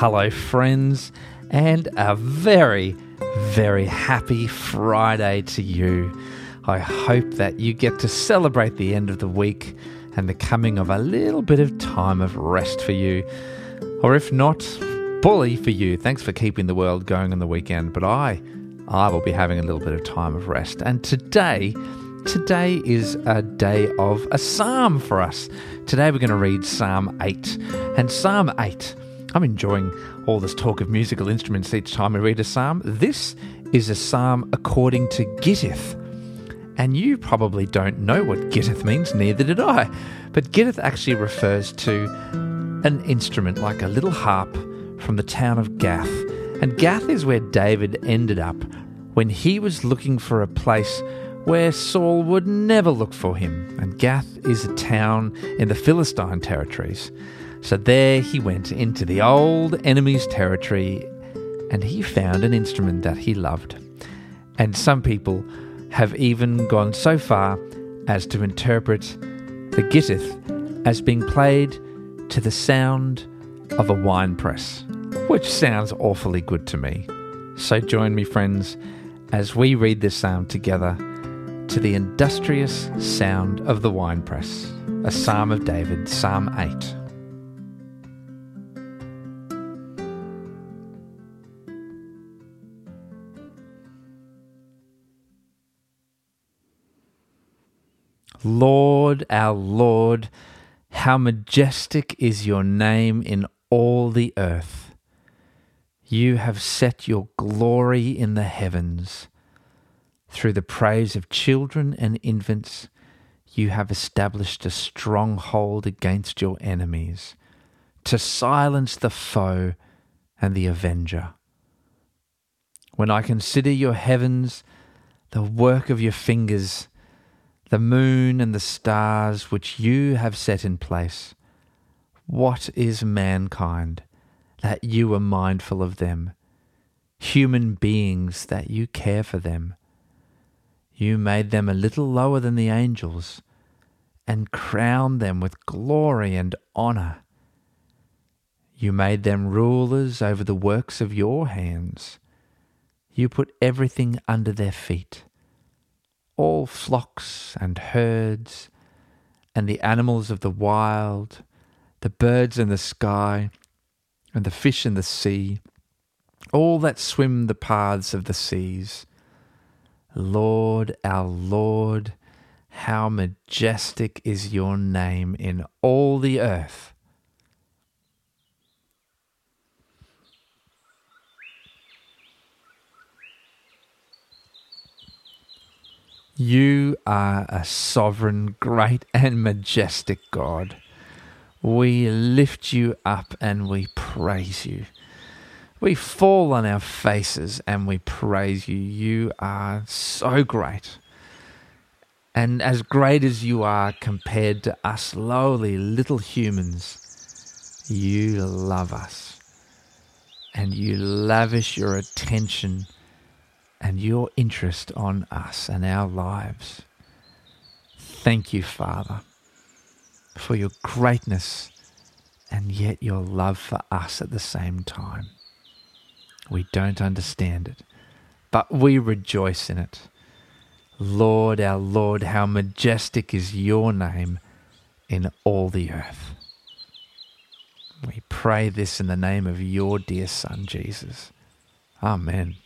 Hello, friends, and a very, very happy Friday to you. I hope that you get to celebrate the end of the week and the coming of a little bit of time of rest for you. Or if not, bully for you. Thanks for keeping the world going on the weekend, but I I will be having a little bit of time of rest. And today, today is a day of a psalm for us. Today we're going to read Psalm 8. And Psalm 8, I'm enjoying all this talk of musical instruments each time I read a psalm. This is a psalm according to Gittith. And you probably don't know what Gittith means, neither did I. But Gittith actually refers to an instrument like a little harp from the town of Gath. And Gath is where David ended up when he was looking for a place where Saul would never look for him. And Gath is a town in the Philistine territories. So there he went into the old enemy's territory and he found an instrument that he loved. And some people have even gone so far as to interpret the gittith as being played to the sound of a wine press, which sounds awfully good to me. So join me, friends, as we read this psalm together to the industrious sound of the wine press, a psalm of David, Psalm 8. Lord, our Lord, how majestic is your name in all the earth. You have set your glory in the heavens. Through the praise of children and infants, you have established a stronghold against your enemies, to silence the foe and the avenger. When I consider your heavens, the work of your fingers, the moon and the stars which you have set in place. What is mankind that you are mindful of them? Human beings that you care for them. You made them a little lower than the angels and crowned them with glory and honor. You made them rulers over the works of your hands. You put everything under their feet all flocks and herds, and the animals of the wild, the birds in the sky, and the fish in the sea, all that swim the paths of the seas. Lord, our Lord, how majestic is your name in all the earth. You are a sovereign, great, and majestic God. We lift you up and we praise you. We fall on our faces and we praise you. You are so great. And as great as you are compared to us lowly little humans, you love us. And you lavish your attention and your interest on us and our lives. Thank you, Father, for your greatness and yet your love for us at the same time. We don't understand it, but we rejoice in it. Lord, our Lord, how majestic is your name in all the earth. We pray this in the name of your dear Son, Jesus. Amen.